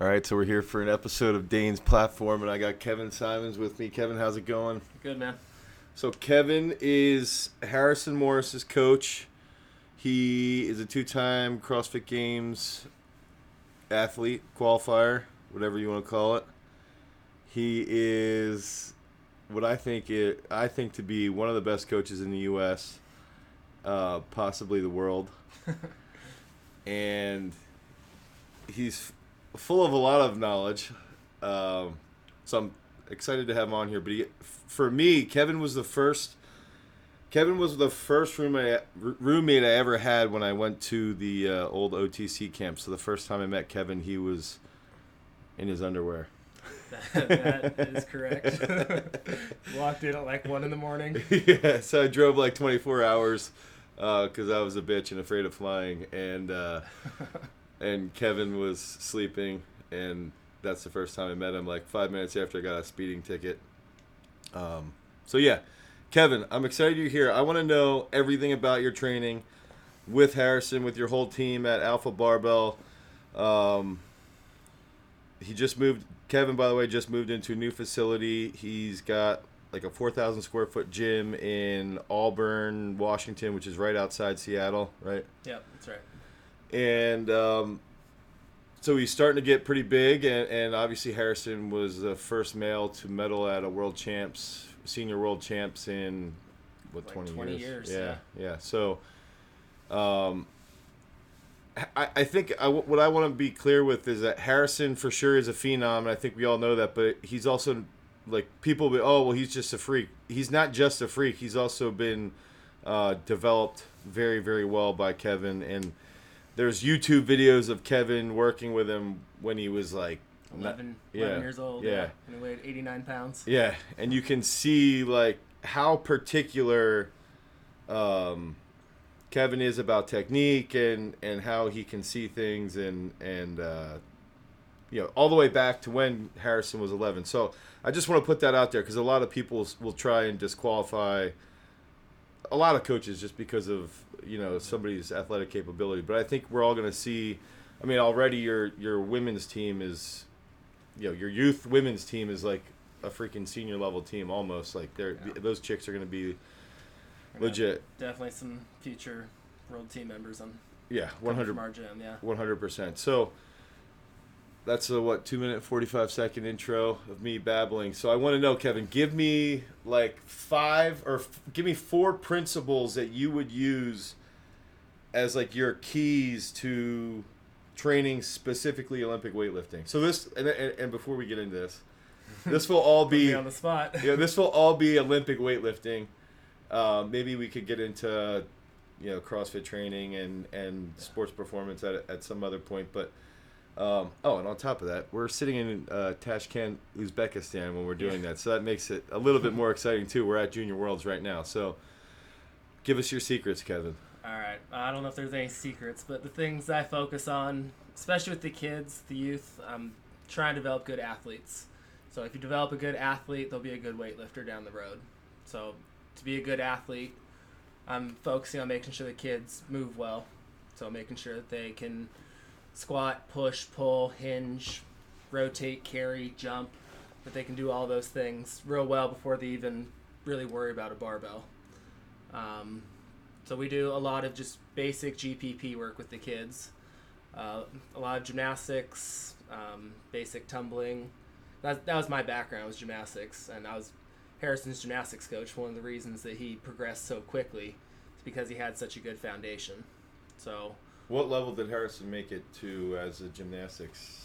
All right, so we're here for an episode of Dane's Platform, and I got Kevin Simons with me. Kevin, how's it going? Good man. So Kevin is Harrison Maurus's coach. He is a two-time CrossFit Games athlete, qualifier, whatever you want to call it. He is what I think it, I think to be one of the best coaches in the U.S., uh, possibly the world, and he's full of a lot of knowledge. Um, so I'm excited to have him on here. But he, for me, Kevin was the first. Kevin was the first roommate roommate I ever had when I went to the uh, old OTC camp. So the first time I met Kevin, he was in his underwear. that is correct. Walked in at like one in the morning. yeah, so I drove like 24 hours because uh, I was a bitch and afraid of flying, and uh, and Kevin was sleeping, and that's the first time I met him. Like five minutes after I got a speeding ticket. Um, so yeah, Kevin, I'm excited you're here. I want to know everything about your training with Harrison, with your whole team at Alpha Barbell. Um, he just moved. Kevin, by the way, just moved into a new facility. He's got like a 4,000 square foot gym in Auburn, Washington, which is right outside Seattle, right? Yep, that's right. And um, so he's starting to get pretty big, and, and obviously Harrison was the first male to medal at a world champs, senior world champs in what Like 20, 20 years? years, Yeah, yeah. So, um, I, I think I, what I want to be clear with is that Harrison for sure is a phenom, and I think we all know that. But he's also like people be oh well he's just a freak. He's not just a freak. He's also been uh, developed very very well by Kevin and there's YouTube videos of Kevin working with him when he was like 11, yeah, 11 years old. yeah. And he weighed 89 pounds. yeah, and you can see like how particular um, Kevin is about technique and and how he can see things and and uh, you know all the way back to when Harrison was 11. So I just want to put that out there because a lot of people will try and disqualify a lot of coaches just because of you know somebody's athletic capability. But I think we're all going to see. I mean, already your your women's team is, you know, your youth women's team is like a freaking senior level team almost. Like they're Yeah. those chicks are going to be We're legit. Definitely some future world team members on Yeah, hundred from our gym. Yeah. One hundred percent. So that's a what two minute forty five second intro of me babbling. So I want to know, Kevin, give me like five or f- give me four principles that you would use as like your keys to training specifically Olympic weightlifting. So this and, and, and before we get into this, this will all be on the spot. yeah, this will all be Olympic weightlifting. Um, maybe we could get into, you know, CrossFit training and, and sports performance at, at some other point. But um, oh, and on top of that, we're sitting in uh, Tashkent, Uzbekistan when we're doing that, so that makes it a little bit more exciting too. We're at Junior Worlds right now, so give us your secrets, Kevin. All right. I don't know if there's any secrets, but the things I focus on, especially with the kids, the youth, I'm trying to develop good athletes. So if you develop a good athlete, they'll be a good weightlifter down the road. So to be a good athlete, I'm focusing on making sure the kids move well. So making sure that they can squat, push, pull, hinge, rotate, carry, jump, that they can do all those things real well before they even really worry about a barbell. Um, so we do a lot of just basic GPP work with the kids. Uh, a lot of gymnastics, um, basic tumbling. That, that was my background was gymnastics, and I was Harrison's gymnastics coach. One of the reasons that he progressed so quickly is because he had such a good foundation. So What level did Harrison make it to as a gymnastics?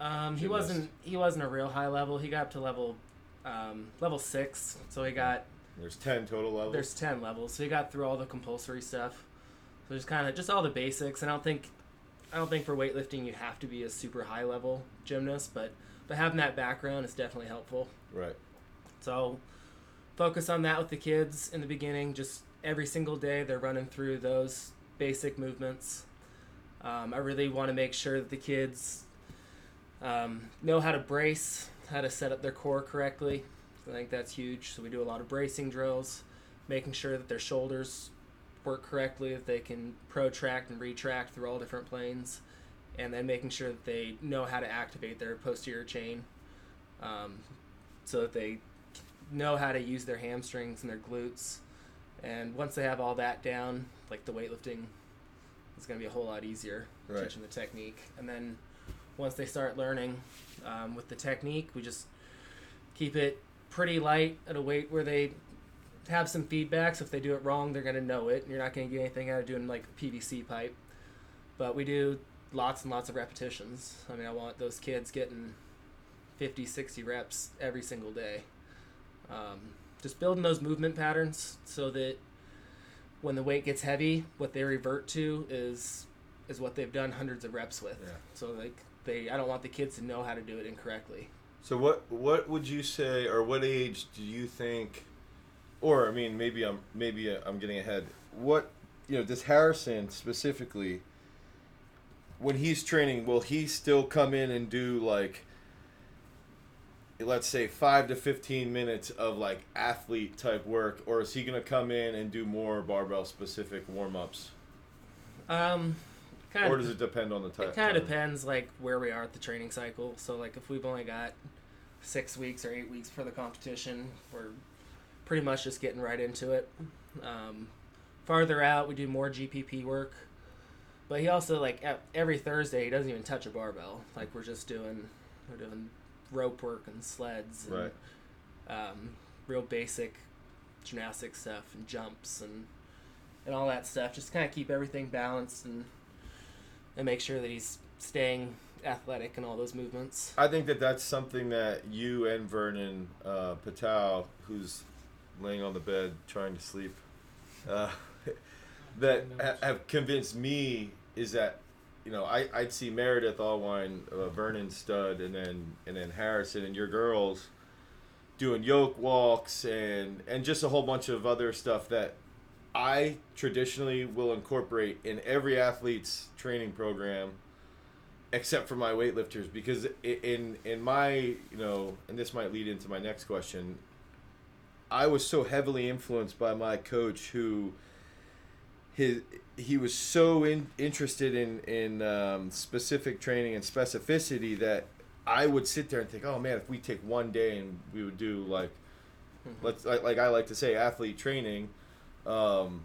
um, he Gymnast. wasn't he wasn't a real high level. He got up to level um, level six. So he got There's ten total levels. There's ten levels, so he got through all the compulsory stuff. So just kind of just all the basics. And I don't think, I don't think for weightlifting you have to be a super high level gymnast, but but having that background is definitely helpful. right. So focus on that with the kids in the beginning. Just every single day they're running through those basic movements. Um, I really want to make sure that the kids um, know how to brace, how to set up their core correctly. I think that's huge. So we do a lot of bracing drills, making sure that their shoulders work correctly, that they can protract and retract through all different planes, and then making sure that they know how to activate their posterior chain, um, so that they know how to use their hamstrings and their glutes. And once they have all that down, like the weightlifting is going to be a whole lot easier Right. teaching the technique. And then once they start learning um, with the technique, we just keep it pretty light at a weight where they have some feedback. So if they do it wrong, they're going to know it. And you're not going to get anything out of doing like PVC pipe. But we do lots and lots of repetitions. I mean, I want those kids getting 50, 60 reps every single day. Um, just building those movement patterns so that when the weight gets heavy, what they revert to is is what they've done hundreds of reps with. Yeah. So like they, I don't want the kids to know how to do it incorrectly. So what what would you say, or what age do you think, or I mean, maybe I'm maybe I'm getting ahead. What you know, does Harrison specifically, when he's training, will he still come in and do like, let's say five to fifteen minutes of like athlete type work, or is he gonna come in and do more barbell specific warm ups, Um, kind or does it depend on the type? It kind of depends, like where we are at the training cycle. So, like if we've only got six weeks or eight weeks for the competition, we're pretty much just getting right into it. Um, farther out, we do more GPP work. But he also like every Thursday he doesn't even touch a barbell. Like we're just doing we're doing rope work and sleds and Right. um, real basic gymnastic stuff and jumps and and all that stuff. Just kind of keep everything balanced and and make sure that he's staying athletic in all those movements. I think that that's something that you and Vernon uh, Patel, who's laying on the bed trying to sleep, uh, that ha- have convinced me is that you know I I'd see Meredith Alwine, uh, Vernon Stud, and then and then Harrison and your girls doing yoke walks and and just a whole bunch of other stuff that I traditionally will incorporate in every athlete's training program except for my weightlifters because in in my you know and this might lead into my next question i was so heavily influenced by my coach who his he was so in, interested in in um, specific training and specificity that i would sit there and think oh man if we take one day and we would do like let's like, like i like to say athlete training um,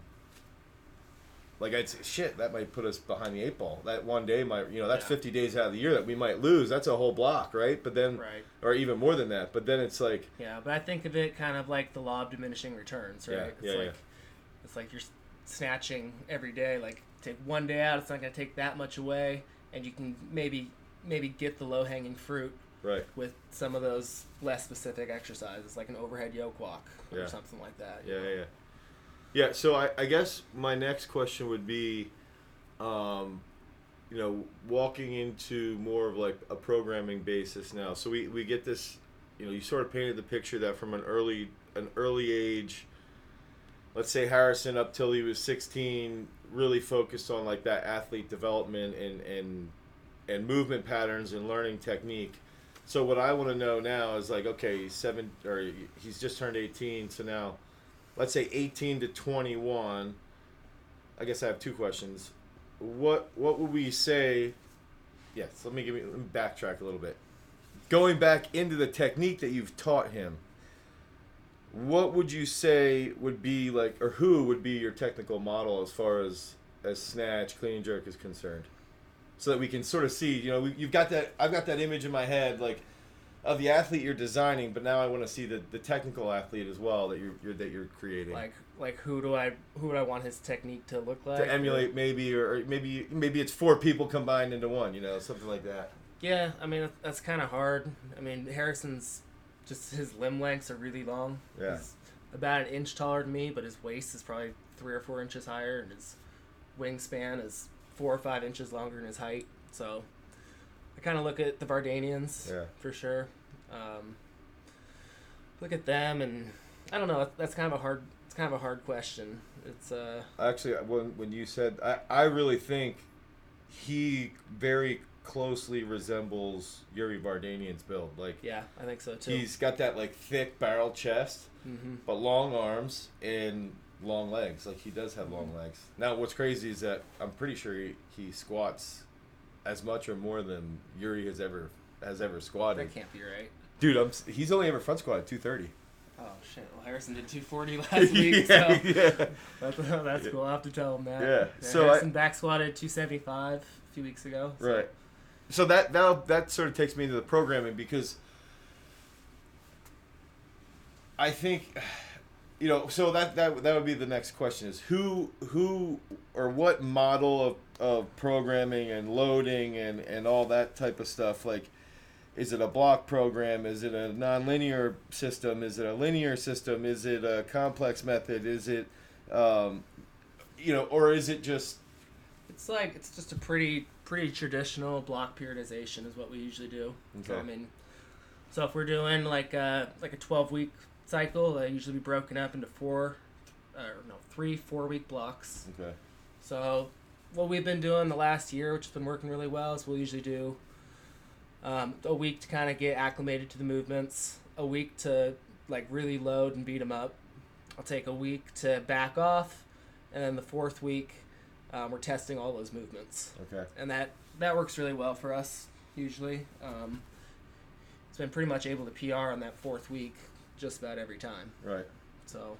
like I'd say, shit, that might put us behind the eight ball. That one day might, you know, that's Yeah. 50 days out of the year that we might lose. That's a whole block, right? But then, Right. or even more than that. But then it's like, Yeah, but I think of it kind of like the law of diminishing returns, right? Yeah, it's yeah, like yeah. it's like you're snatching every day. Like take one day out, it's not going to take that much away, and you can maybe maybe get the low hanging fruit right, with some of those less specific exercises, like an overhead yoke walk Yeah. or something like that. yeah, yeah, yeah. Yeah. So I, I guess my next question would be, um, you know, walking into more of like a programming basis now. So we, we get this, you know, you sort of painted the picture that from an early an early age, let's say Harrison up till he was 16, really focused on like that athlete development and and and movement patterns and learning technique. So what I want to know now is like, okay, he's seven or he's just turned 18, so now, let's say 18 to 21. I guess I have two questions. What what would we say? Yes, let me give me let me backtrack a little bit. Going back into the technique that you've taught him, what would you say would be like, or who would be your technical model as far as as snatch, clean and jerk is concerned? So that we can sort of see, you know, we, you've got that. I've got that image in my head, like of the athlete you're designing, but now I want to see the, the technical athlete as well that you're, you're that you're creating Like like who do I who would I want his technique to look like? to emulate, maybe, or, or maybe maybe it's four people combined into one, you know, something like that. Yeah, I mean that's kind of hard. I mean Harrison's just his limb lengths are really long. Yeah. He's about an inch taller than me, but his waist is probably three or four inches higher, and his wingspan is four or five inches longer than his height. So I kind of look at the Vardanians Yeah. for sure. Um, look at them, and I don't know. That's kind of a hard. It's kind of a hard question. It's uh. Actually, when when you said, I I really think he very closely resembles Yuri Vardanian's build. Like Yeah, I think so too. he's got that like thick barrel chest, hmm but long arms and long legs. Like he does have long legs. Now, what's crazy is that I'm pretty sure he, he squats as much or more than Yuri has ever has ever squatted. That can't be right. Dude, I'm he's only ever front squatted 230. Oh shit! Well, Harrison did 240 last week, yeah, so yeah. that's, that's cool. I'll have to tell him that. Yeah, so I- Harrison back squatted 275 a few weeks ago. so- Right. So that now that sort of takes me into the programming because I think you know, so that that that would be the next question is who who or what model of, of programming and loading and and all that type of stuff like is it a block program? Is it a nonlinear system? Is it a linear system? Is it a complex method? Is it, um, you know, or is it just It's like it's just a pretty pretty traditional block periodization is what we usually do. So I mean, so if we're doing like a like a 12 week cycle, they usually be broken up into four, or no, three four week blocks. okay? So what we've been doing the last year, which has been working really well, is we'll usually do um, a week to kind of get acclimated to the movements, a week to like really load and beat them up. I'll take a week to back off, and then the fourth week, um, we're testing all those movements, Okay. and that that works really well for us usually. Um, it's been pretty much able to PR on that fourth week just about every time. Right. So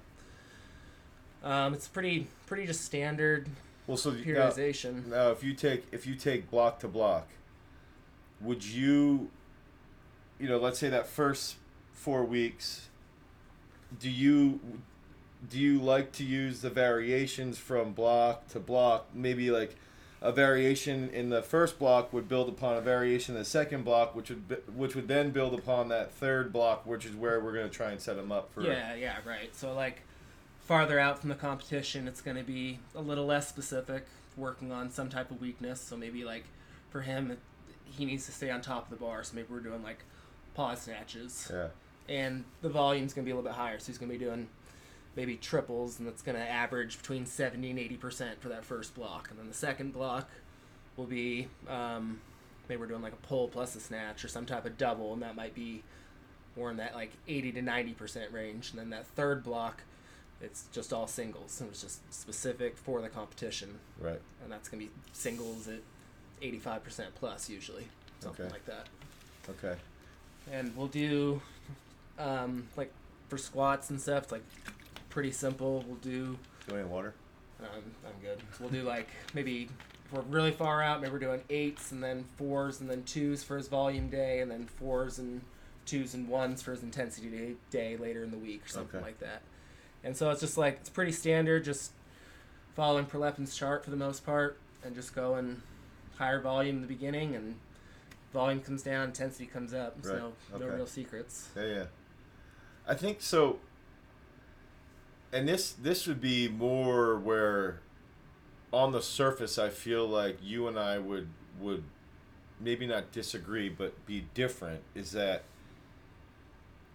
um, it's pretty pretty just standard Well, so now, periodization. now if you take if you take block to block, would you, you know, let's say that first four weeks, do you do you like to use the variations from block to block? Maybe like a variation in the first block would build upon a variation in the second block, which would which would then build upon that third block, which is where we're going to try and set them up for. Yeah, yeah, right. So like farther out from the competition, it's going to be a little less specific, working on some type of weakness. So maybe like for him, he needs to stay on top of the bar. So maybe we're doing like pause snatches, Yeah. and the volume's going to be a little bit higher. So he's going to be doing maybe triples, and that's going to average between seventy and eighty percent for that first block. And then the second block will be um, maybe we're doing like a pull plus a snatch or some type of double, and that might be more in that like 80 to 90 percent range. And then that third block, it's just all singles, and it's just specific for the competition, Right. and that's gonna be singles at 85 percent plus usually, something Okay. like that. Okay. And we'll do um, like for squats and stuff, it's like pretty simple. We'll do Do want water? um, I'm good. We'll do like maybe if we're really far out, maybe we're doing eights and then fours and then twos for his volume day, and then fours and twos and ones for his intensity day, day later in the week or something Okay. like that. And so it's just like it's pretty standard, just following Prilepin's chart for the most part, and just going higher volume in the beginning, and volume comes down, intensity comes up. Right. no no Okay. real secrets. Yeah, yeah. I think so. And this this would be more where, on the surface, I feel like you and I would would maybe not disagree, but be different. Is that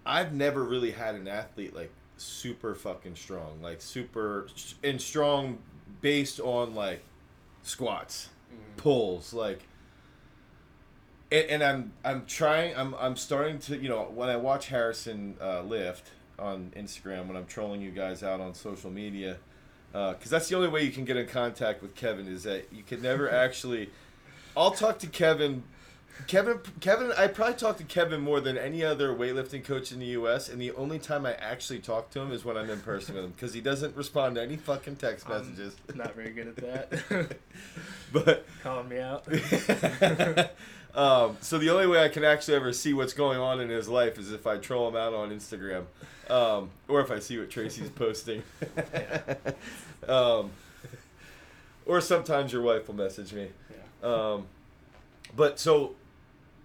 I've never really had an athlete like super fucking strong, like super and strong based on like squats pulls like and, and I'm I'm trying I'm I'm starting to you know when I watch Harrison uh, lift on Instagram when I'm trolling you guys out on social media uh, because that's the only way you can get in contact with Kevin is that you can never actually I'll talk to Kevin Kevin Kevin I probably talk to Kevin more than any other weightlifting coach in the US and the only time I actually talk to him is when I'm in person with him because he doesn't respond to any fucking text messages. I'm not very good at that. but Calling me out. um, so the only way I can actually ever see what's going on in his life is if I troll him out on Instagram, um, or if I see what Tracy's posting. um, or sometimes your wife will message me. Yeah. Um, but so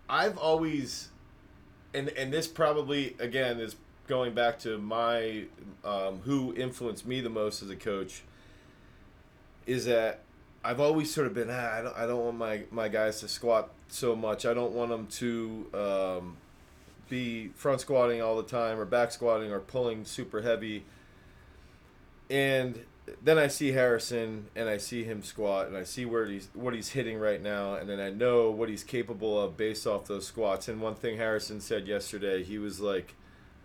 I've always, and and this probably again is going back to my um, who influenced me the most as a coach. Is that I've always sort of been ah, I don't I don't want my my guys to squat so much. I don't want them to um, be front squatting all the time or back squatting or pulling super heavy. And then I see Harrison and I see him squat and I see where he's what he's hitting right now and then I know what he's capable of based off those squats. And one thing Harrison said yesterday, he was like,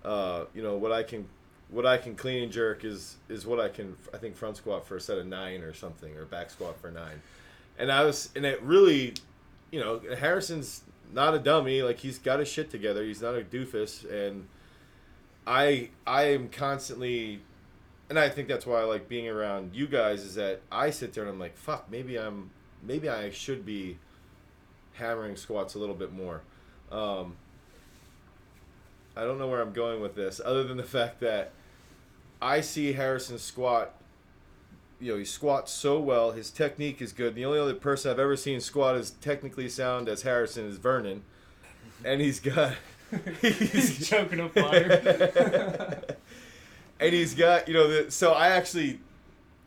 uh, you know, what I can what I can clean and jerk is is what I can I think front squat for a set of nine or something or back squat for nine. And I was and it really you know, Harrison's not a dummy. Like he's got his shit together. He's not a doofus, and I I am constantly, and I think that's why I like being around you guys. Is that I sit there and I'm like, fuck, maybe I'm maybe I should be hammering squats a little bit more. Um, I don't know where I'm going with this, other than the fact that I see Harrison squat. You know, he squats so well. His technique is good. The only other person I've ever seen squat as technically sound as Harrison is Vernon, and he's got. He's choking on fire. and he's got you know the, so I actually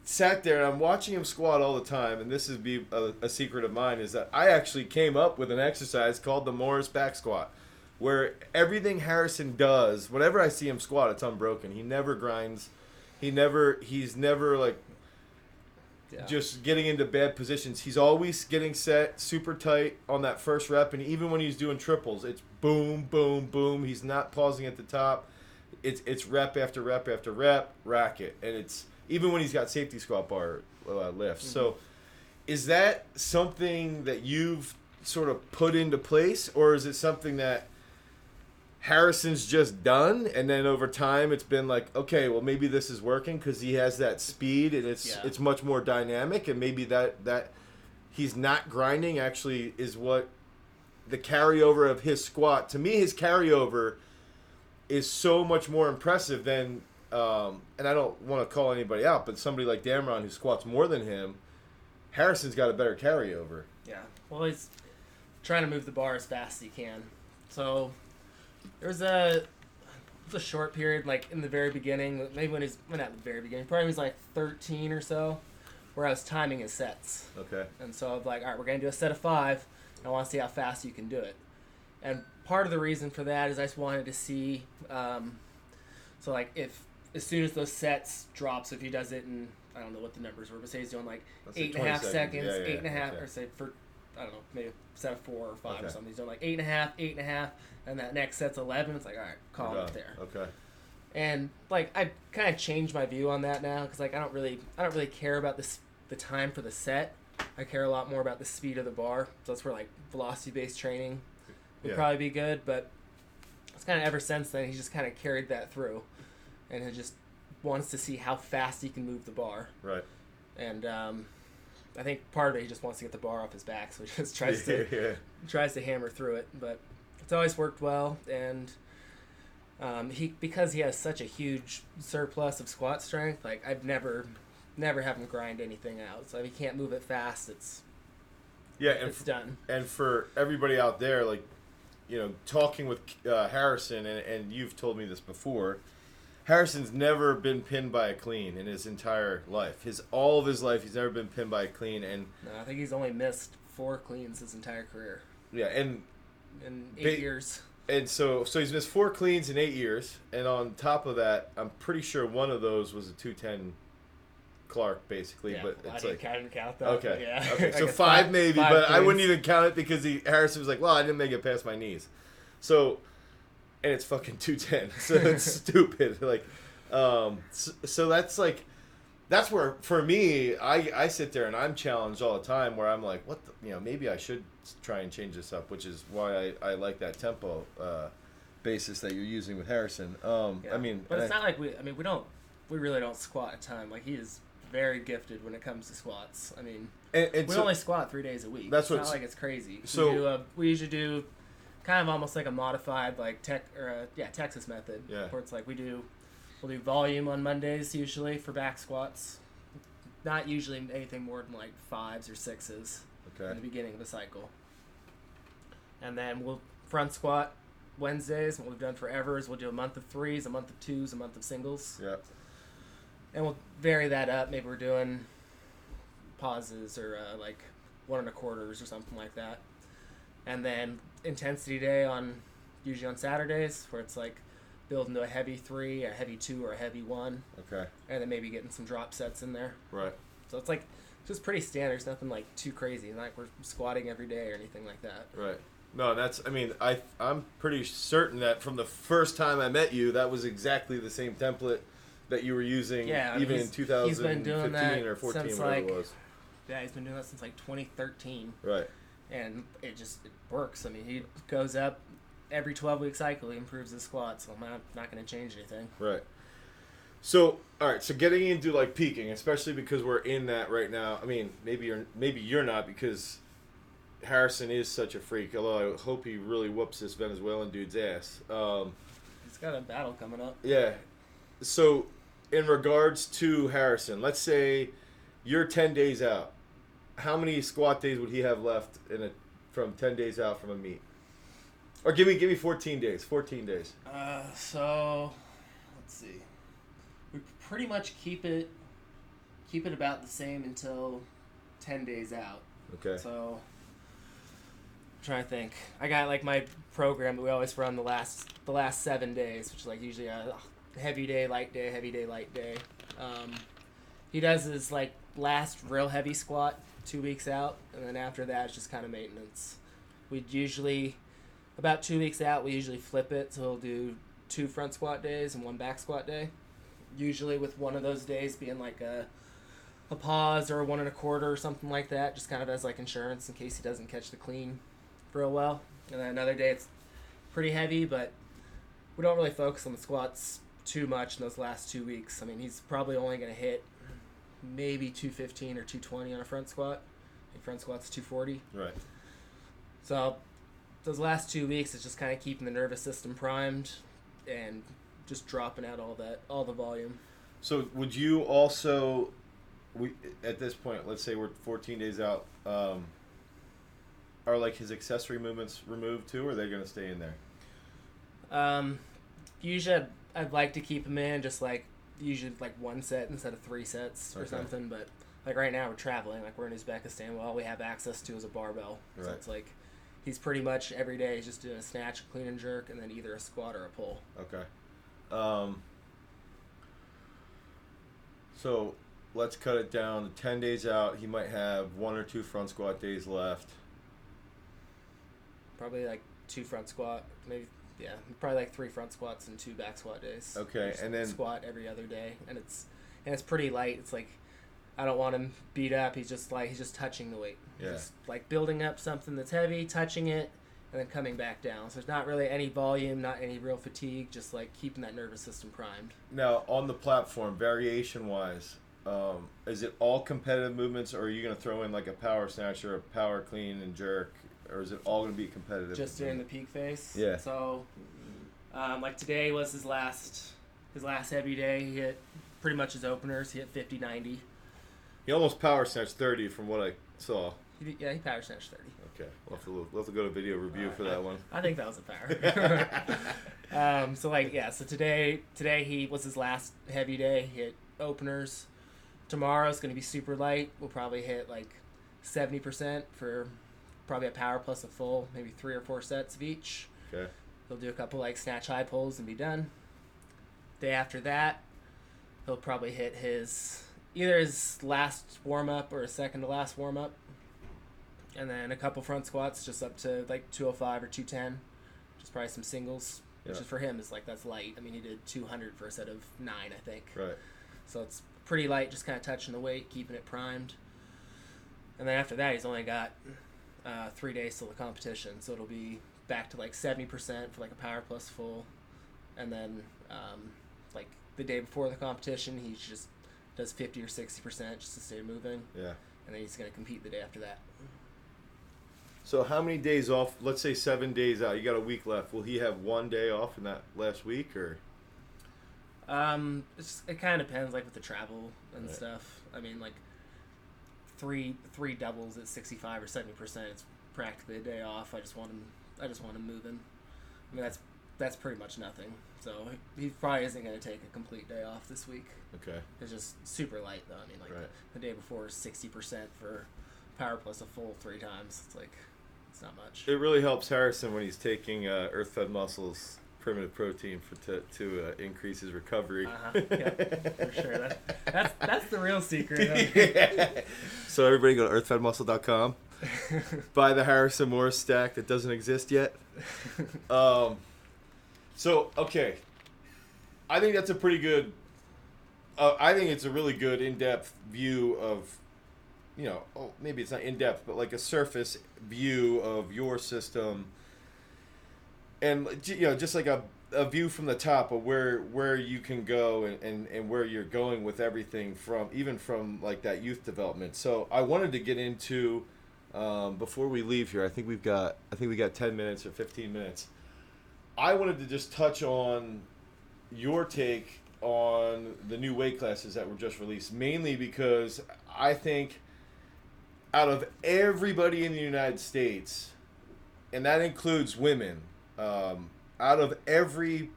sat there and I'm watching him squat all the time, and this is be a, a secret of mine is that I actually came up with an exercise called the Maurus back squat, where everything Harrison does, whenever I see him squat, it's unbroken. He never grinds. He never. He's never like Yeah. just getting into bad positions. He's always getting set super tight on that first rep, and even when he's doing triples, it's boom, boom, boom. He's not pausing at the top. It's it's rep after rep after rep, racket, and it's even when he's got safety squat bar uh, lifts. So, is that something that you've sort of put into place, or is it something that Harrison's just done, and then over time it's been like, okay, well maybe this is working because he has that speed and it's Yeah. it's much more dynamic, and maybe that that he's not grinding actually is what the carryover of his squat. To me, his carryover is so much more impressive than, um, and I don't want to call anybody out, but somebody like Damron who squats more than him, Harrison's got a better carryover. Yeah. Well, he's trying to move the bar as fast as he can. So there was a a short period, like in the very beginning, maybe when he's well, not the very beginning, probably when he like 13 or so, where I was timing his sets. Okay. And so I was like, all right, we're gonna do a set of five. And I want to see how fast you can do it. And part of the reason for that is I just wanted to see, um, so like if as soon as those sets drops, if he does it in I don't know what the numbers were, but say he's doing like Let's eight and a half 20 seconds, Yeah, yeah, eight and a half, okay. or say for I don't know, maybe set of four or five or something. He's doing like eight and a half, eight and a half, and that next set's eleven. It's like all right, call it there. Okay. And like I kind of changed my view on that now because like I don't really I don't really care about this the time for the set. I care a lot more about the speed of the bar. So that's where like velocity based training would Yeah. probably be good. But it's kind of ever since then he's just kind of carried that through, and he just wants to see how fast he can move the bar. Right. And um, I think part of it he just wants to get the bar off his back, so he just tries to yeah. tries to hammer through it, but it's always worked well. And um, he because he has such a huge surplus of squat strength, like I've never never have him grind anything out. So if he can't move it fast, it's Yeah, and it's done. and for everybody out there, like, you know, talking with uh, Harrison, and, and you've told me this before, Harrison's never been pinned by a clean in his entire life. His all of his life, he's never been pinned by a clean, and No, I think he's only missed four cleans his entire career yeah, and in eight Ba- years. and so so he's missed four cleans in eight years, and on top of that, I'm pretty sure one of those was a two ten Clark, basically, Yeah, but I it's didn't like. count, count that. Okay. Yeah. Okay. So guess five, maybe, five but I wouldn't even count it because he Harrison was like, "Well, I didn't make it past my knees," so and it's fucking two ten, so it's stupid. Like, um, so, so that's like that's where for me, I I sit there and I'm challenged all the time where I'm like, what the, you know, maybe I should try and change this up, which is why I I like that tempo. Uh, basis that you're using with Harrison. Um, Yeah. I mean, but it's I- not like we. I mean, we don't. We really don't squat a ton. Like he is very gifted when it comes to squats. I mean, and, and we so- only squat three days a week. That's it's not like it's crazy. so- we, a, we usually do kind of almost like a modified like tech or a, yeah Texas method. Yeah. Where it's like we do we'll do volume on Mondays usually for back squats. Not usually anything more than like fives or sixes in the beginning of the cycle. And then we'll front squat Wednesdays. What we've done forever is we'll do a month of threes, a month of twos, a month of singles yeah, and we'll vary that up. Maybe we're doing pauses or uh, like one and a quarters or something like that. And then intensity day on usually on Saturdays where it's like building to a heavy three, a heavy two, or a heavy one, okay, and then maybe getting some drop sets in there. right. So it's like just pretty standard. It's nothing like too crazy. Like we're squatting every day or anything like that. Right. No, that's. I mean, I I'm pretty certain that from the first time I met you, that was exactly the same template that you were using, Yeah, I mean, even in he's- he's been 2015 doing or 14, since, whatever like- it was. Yeah, he's been doing that since like 2013. Right. and it just it works. I mean, he goes up every 12 week cycle, he improves his squat, so I'm not, not going to change anything. Right. So, all right. So, getting into like peaking, especially because we're in that right now. I mean, maybe you're maybe you're not because Harrison is such a freak. Although I hope he really whoops this Venezuelan dude's ass. Um, He's got a battle coming up. yeah. So, in regards to Harrison, let's say you're ten days out. How many squat days would he have left in a from ten days out from a meet? Or give me give me fourteen days. Fourteen days. Uh, so let's see. We pretty much keep it keep it about the same until 10 days out. Okay. So I'm trying to think. I got like my program that we always run the last the last 7 days, which is like usually a heavy day, light day, heavy day, light day. Um, he does his like last real heavy squat 2 weeks out and then after that it's just kind of maintenance. We'd usually about 2 weeks out we usually flip it so he'll do two front squat days and one back squat day. Usually with one of those days being like a a pause or a one and a quarter or something like that, just kind of as like insurance in case he doesn't catch the clean real well. And then another day it's pretty heavy, but we don't really focus on the squats too much in those last two weeks. I mean, he's probably only going to hit maybe 215 or 220 on a front squat. I think front squat's 240. Right. So those last two weeks is just kind of keeping the nervous system primed and just dropping out all that all the volume. So would you also, we at this point, let's say we're 14 days out, um, are like his accessory movements removed too, or are they going to stay in there? Um, usually I'd, like to keep him in just like usually like one set instead of three sets or Okay. something. But like right now we're traveling, like we're in Uzbekistan. Well, all we have access to is a barbell, so it's like he's pretty much every day he's just doing a snatch, a clean and jerk, and then either a squat or a pull. Okay. Um, so let's cut it down to 10 days out. He might have one or two front squat days left. Probably like two front squat, maybe yeah, probably like three front squats and two back squat days. Okay, and then- squat every other day, and it's and it's pretty light. It's like I don't want him beat up. He's just like he's just touching the weight. Yeah. Just like building up something that's heavy, touching it, and then coming back down. So there's not really any volume, not any real fatigue. Just like keeping that nervous system primed. Now, on the platform, variation wise, um, is it all competitive movements, or are you going to throw in like a power snatch or a power clean and jerk, or is it all going to be competitive? Just during the peak phase. Yeah. So, um, like today was his last his last heavy day. He hit pretty much his openers. He hit 50, 90. He almost power snatched 30 from what I saw. He, yeah, he power snatched 30. Okay, we'll have to, look- we'll have to go to video review for that one. I think that was a power. um, so like yeah, so today today he was his last heavy day. He hit openers. Tomorrow Tomorrow's gonna be super light. We'll probably hit like seventy percent for probably a power plus a full, maybe three or four sets of each. Okay. He'll do a couple like snatch high pulls and be done. Day after that, he'll probably hit his either his last warm up or his second to last warm up. And then a couple front squats just up to like 205 or 210. Just probably some singles, which is for him is like that's light. I mean, he did 200 for a set of 9, I think. Right. So it's pretty light, just kind of touching the weight, keeping it primed. And then after that, he's only got uh, three days till the competition, so it'll be back to like seventy percent for like a power plus full, and then um, like the day before the competition, he just does fifty or sixty percent just to stay moving, Yeah. and then he's gonna compete the day after that. So how many days off? Let's say seven days out. You got a week left. Will he have one day off in that last week, or Um, it's, it kind of depends, like with the travel and Right. stuff. I mean, like three three doubles at sixty five or seventy percent. It's practically a day off. I just want him. I just want him moving. I mean, that's that's pretty much nothing. So he probably isn't going to take a complete day off this week. okay? It's just super light though. I mean, like Right. the day before sixty percent for power plus a full three times. It's like it's not much. It really helps Harrison when he's taking uh, Earth Fed Muscles primitive protein for to, to uh, increase his recovery. Uh-huh. Yeah, for sure. That, that's that's the real secret. Yeah. So everybody go to earthfedmuscle.com. Buy the Harrison Maurus stack that doesn't exist yet. Um, so okay, I think that's a pretty good. Uh, I think it's a really good in-depth view of you know, oh, maybe it's not in depth, but like a surface view of your system, and you know, just like a, a view from the top of where where you can go and, and, and where you're going with everything from even from like that youth development. So I wanted to get into um, before we leave here. I think we've got I think we got ten minutes or fifteen minutes. I wanted to just touch on your take on the new weight classes that were just released, mainly because I think out of everybody in the United States, and that includes women, um, out of every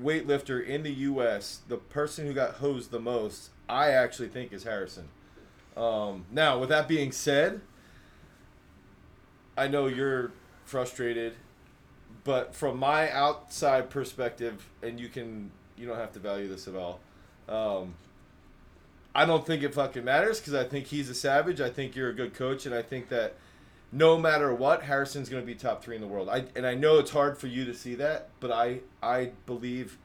weightlifter in the U.S., the person who got hosed the most, I actually think is Harrison. Um, now, with that being said, I know you're frustrated, but from my outside perspective, and you can you don't have to value this at all. Um, I don't think it fucking matters because I think he's a savage. I think you're a good coach, and I think that no matter what, Harrison's going to be top three in the world. I and I know it's hard for you to see that, but I I believe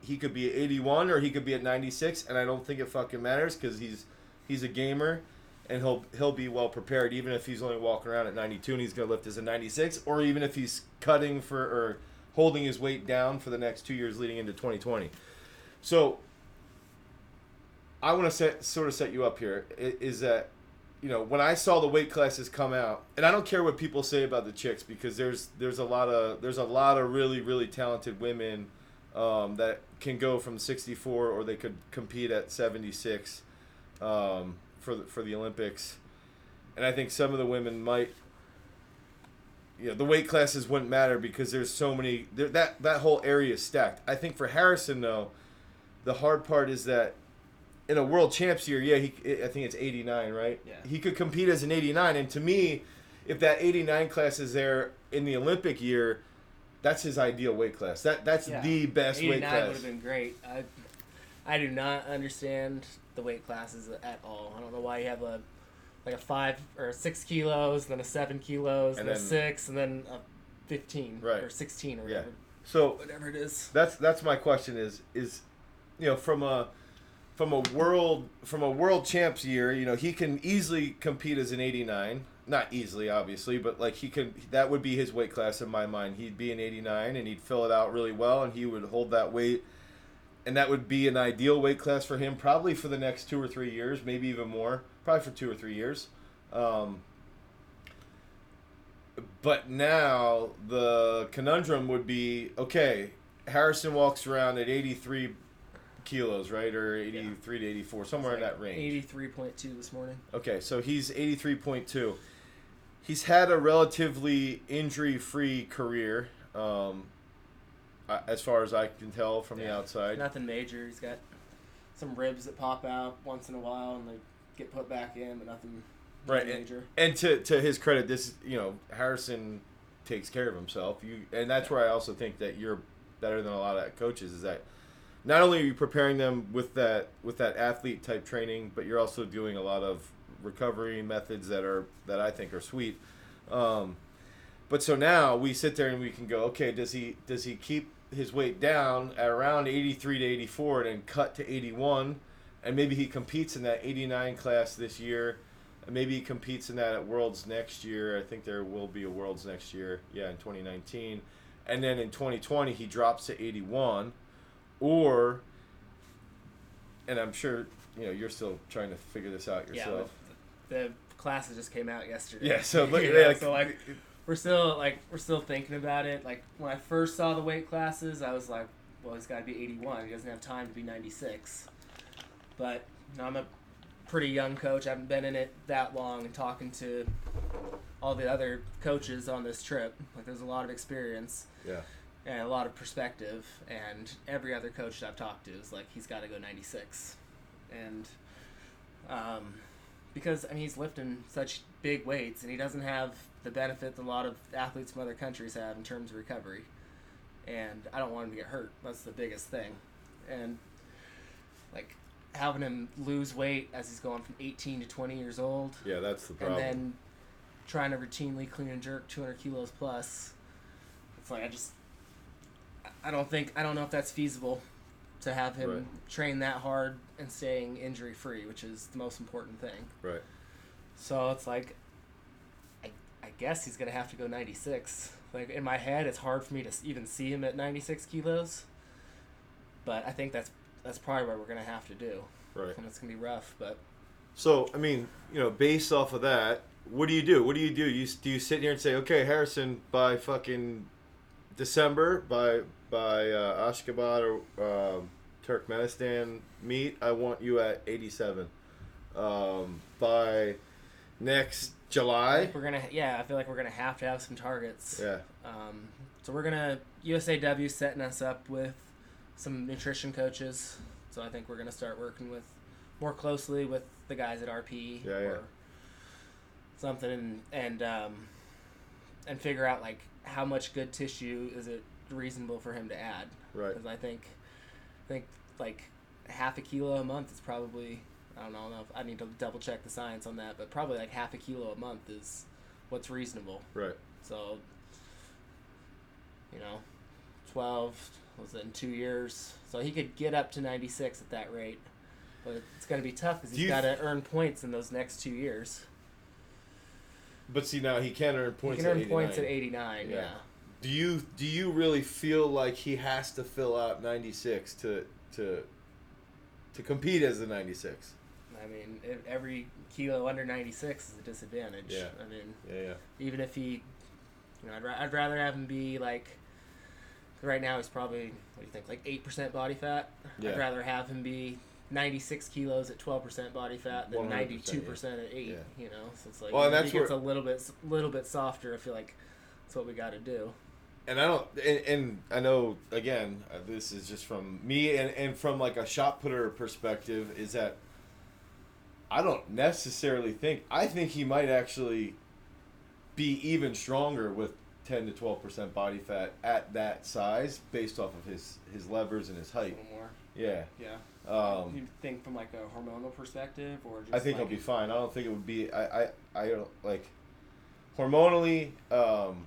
he could be at 81 or he could be at 96, and I don't think it fucking matters because he's he's a gamer, and he'll he'll be well prepared even if he's only walking around at 92 and he's going to lift as a 96, or even if he's cutting for or holding his weight down for the next two years leading into 2020. So I want to set sort of set you up here. Is that you know when I saw the weight classes come out, and I don't care what people say about the chicks because there's there's a lot of there's a lot of really really talented women um, that can go from 64 or they could compete at 76 um, for the, for the Olympics, and I think some of the women might you know, the weight classes wouldn't matter because there's so many there, that that whole area is stacked. I think for Harrison though, the hard part is that in a world champs year, yeah, he I think it's 89, right? Yeah. He could compete as an 89 and to me, if that 89 class is there in the Olympic year, that's his ideal weight class. That that's Yeah. the best weight class. 89 class. would have been great. I, I do not understand the weight classes at all. I don't know why you have a like a five or six kilos, then a seven kilos, And then, a six, and then a fifteen Right. or sixteen or Yeah. whatever, So whatever it is. that's that's my question is is you know from a from a world from a world champs year you know he can easily compete as an 89 not easily obviously but like he can that would be his weight class in my mind. He'd be an 89 and he'd fill it out really well and he would hold that weight. And that would be an ideal weight class for him probably for the next two or three years maybe even more probably for two or three years. Um, but now the conundrum would be okay Harrison walks around at 83 kilos, right? Or 83 to 84, somewhere in that range. Eighty-three point two this morning. Okay, so he's 83.2. He's had a relatively injury free career, um, uh, as far as I can tell from the outside. Nothing major. He's got some ribs that pop out once in a while and they get put back in, but nothing Right, major. And to, to his credit, this, you know, Harrison takes care of himself. You And that's where I also think that you're better than a lot of coaches is that not only are you preparing them with that with that athlete type training, but you're also doing a lot of recovery methods that are that I think are sweet. Um, but so now we sit there and we can go, okay, does he does he keep his weight down at around 83 to 84 and then cut to 81, and maybe he competes in that 89 class this year. and Maybe he competes in that at Worlds next year. I think there will be a Worlds next year. Yeah, in 2019. And then in 2020 he drops to 81 or and I'm sure you know you're still trying to figure this out Yeah, yourself. but the classes just came out yesterday. Yeah, so look, yeah, like, so like we're still like we're still thinking about it. Like when I first saw the weight classes, I was like, well, he's got to be 81. He doesn't have time to be 96. But you know, I'm a pretty young coach. I haven't been in it that long, and talking to all the other coaches on this trip, like there's a lot of experience yeah, and a lot of perspective. And every other coach that I've talked to is like, he's got to go 96. And um, because I mean, he's lifting such big weights, and he doesn't have the benefit that a lot of athletes from other countries have in terms of recovery. And I don't want him to get hurt. That's the biggest thing. And like having him lose weight as he's going from 18 to 20 years old, yeah, that's the problem. and then trying to routinely clean and jerk 200 kilos plus. It's like I just, I don't think I don't know if that's feasible to have him Right. train that hard and staying injury free, which is the most important thing. right. So it's like, I, I guess he's gonna have to go 96. Like in my head, it's hard for me to even see him at 96 kilos. But I think that's that's probably what we're gonna have to do, Right. and it's gonna be rough. But So, I mean, you know, based off of that, what do you do? What do you do? You do you sit here and say, okay, Harrison, by fucking December, by by uh, Ashgabat or um, Turkmenistan meet, I want you at eighty seven. Um, by next July, we're gonna yeah, I feel like we're gonna have to have some targets. yeah, Um, so we're gonna USAW setting us up with some nutrition coaches. So I think we're gonna start working with more closely with the guys at RP Yeah, yeah. or something, and and um, and figure out like how much good tissue is it reasonable for him to add. right, Because I think I think like half a kilo a month is probably I don't know, I if I need to double check the science on that, but probably like half a kilo a month is what's reasonable. right. So, you know, 12, was it in two years? So he could get up to 96 at that rate. But it's going to be tough because he's got to earn points in those next two years. But see, now he can earn points. He points. can earn at 89. points at 89, Yeah. yeah. Do you do you really feel like he has to fill out ninety six to to to compete as the ninety six? I mean, every kilo under 96 is a disadvantage. Yeah. I mean, Yeah, yeah. even if he, you know, I'd, ra- I'd rather have him be like, right now he's probably, what do you think, like 8% body fat? Yeah. I'd rather have him be 96 kilos at 12% body fat than 100%, 92% at 8, Yeah. you know? So it's like, Well, and that's he gets where- a little bit, little bit softer, I feel like that's what we got to do. and I don't, and, and I know again, uh, this is just from me and, and from like a shot putter perspective, is that I don't necessarily think I think he might actually be even stronger with ten to twelve percent body fat at that size, based off of his his levers and his A height. Yeah, Yeah. um, you think from like a hormonal perspective or just I think like, he'll be fine. I don't think it would be. I I I don't like hormonally. Um,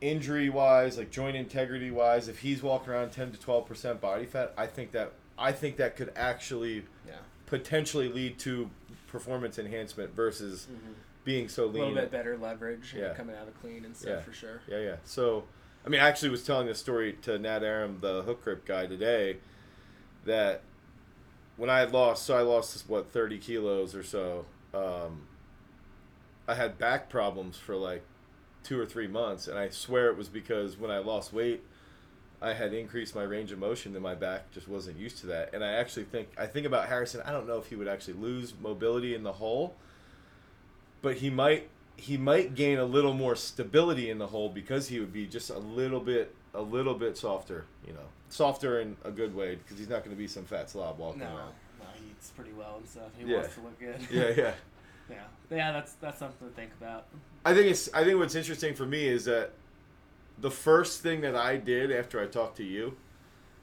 injury wise, like joint integrity wise, if he's walking around ten to twelve percent body fat, I think that I think that could actually Yeah. potentially lead to performance enhancement versus hmm being so lean. A little bit better leverage Yeah. coming out of clean and stuff Yeah. for sure. Yeah, yeah. So, I mean, I actually was telling this story to Nat Arem, the hook grip guy, today, that when I had lost, so I lost what thirty kilos or so. Um, I had back problems for like two or three months, and I swear it was because when I lost weight, I had increased my range of motion, and my back just wasn't used to that. And I actually think I think about Harrison. I don't know if he would actually lose mobility in the hole, but he might he might gain a little more stability in the hole because he would be just a little bit a little bit softer, you know, softer in a good way because he's not going to be some fat slob walking No, around. no, he eats pretty well and stuff. He Yeah. wants to look good. Yeah, yeah. yeah, yeah. That's that's something to think about. I think it's I think what's interesting for me is that the first thing that I did after I talked to you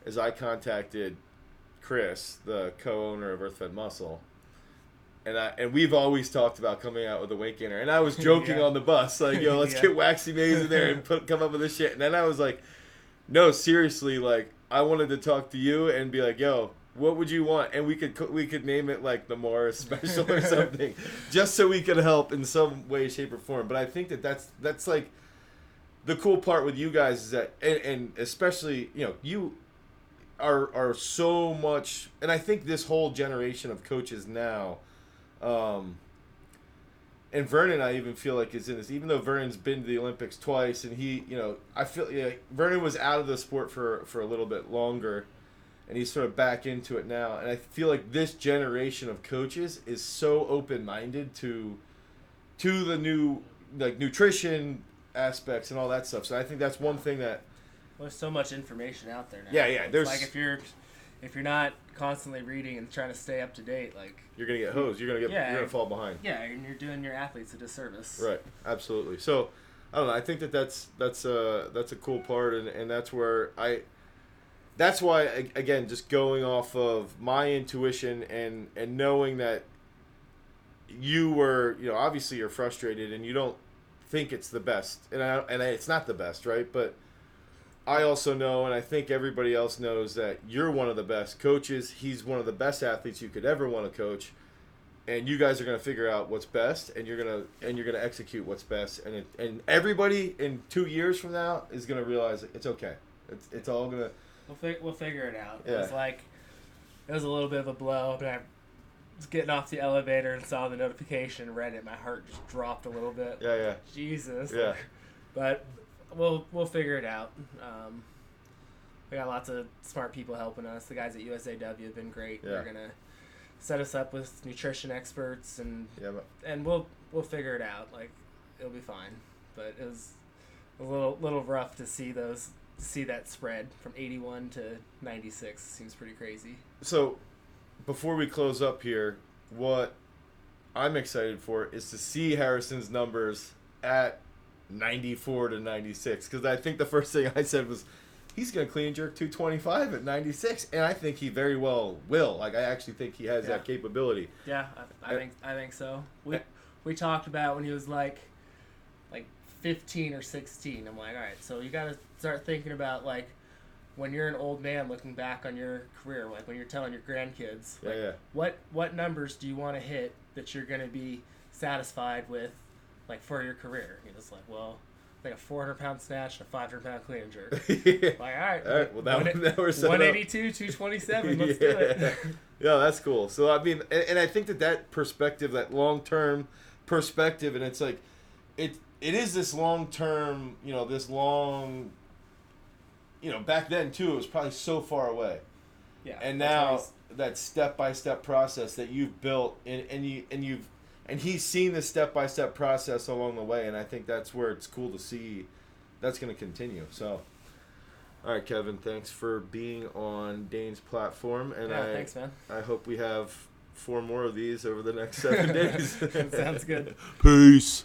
is I contacted Chris, the co-owner of EarthFed Muscle. And I and we've always talked about coming out with a weight gainer. And I was joking Yeah. on the bus, like, yo, let's Yeah. get Waxy Maize in there and put come up with this shit. And then I was like, no, seriously, like I wanted to talk to you and be like, yo, what would you want? And we could we could name it like the Maurus special or something, just so we could help in some way, shape, or form. But I think that that's that's like the cool part with you guys is that, and, and especially you know you are are so much, and I think this whole generation of coaches now. Um, and Vernon, I even feel like is in this. Even though Vernon's been to the Olympics twice, and he, you know, I feel yeah, Vernon was out of the sport for for a little bit longer, and he's sort of back into it now. And I feel like this generation of coaches is so open minded to to the new like nutrition aspects and all that stuff. So I think that's one thing that Well, there's so much information out there now. Yeah, yeah, It's there's- like if you're if you're not constantly reading and trying to stay up to date, like you're gonna get hosed. You're gonna get Yeah. you're gonna fall behind. yeah, and you're doing your athletes a disservice. Right, absolutely. So, I don't know. I think that that's that's a that's a cool part, and, and that's where I. That's why again, just going off of my intuition and and knowing that you were, you know, obviously you're frustrated and you don't think it's the best, and I, and I, it's not the best, right? But I also know, and I think everybody else knows that you're one of the best coaches. He's one of the best athletes you could ever want to coach and you guys are gonna figure out what's best, and you're gonna and you're gonna execute what's best, and it, and everybody in two years from now is gonna realize it's okay. It's it's all gonna We'll, fi- we'll figure it out. It was like, it was a little bit of a blow, but I was getting off the elevator and saw the notification, read it, my heart just dropped a little bit. yeah yeah Jesus. yeah. But we'll we'll figure it out. Um, we got lots of smart people helping us. The guys at USAW have been great. They're gonna set us up with nutrition experts and Yeah, but and we'll we'll figure it out. Like it'll be fine. But it was a little little rough to see those see that spread from 81 to 96. Seems pretty crazy. so before we close up here, what I'm excited for is to see Harrison's numbers at 94 to 96 because I think the first thing I said was he's going to clean jerk 225 at 96 and I think he very well will. Like I actually think he has that capability. Yeah, I, I think I think so. We we talked about when he was like like 15 or 16. I'm like, all right, so you got to start thinking about like when you're an old man looking back on your career, like when you're telling your grandkids, Yeah, like, yeah. what what numbers do you want to hit that you're going to be satisfied with, like for your career? You're just like, well, like a 400 pound snatch and a 500 pound clean and jerk. Like, all right, All right, well, that one- one- that we're set up. 182, 227. Let's do it. yeah, that's cool. So I mean, and, and I think that that perspective, that long term perspective, and it's like, it it is this long term, you know, this long. You know, back then too, it was probably so far away, yeah, and now he's- that step by step process that you've built, and, and you and you've and he's seen the step by step process along the way, and I think that's where it's cool to see. That's going to continue. So. All right, Kevin. Thanks for being on Dane's platform, and yeah, I thanks, man. I hope we have four more of these over the next seven days. Sounds good. Peace.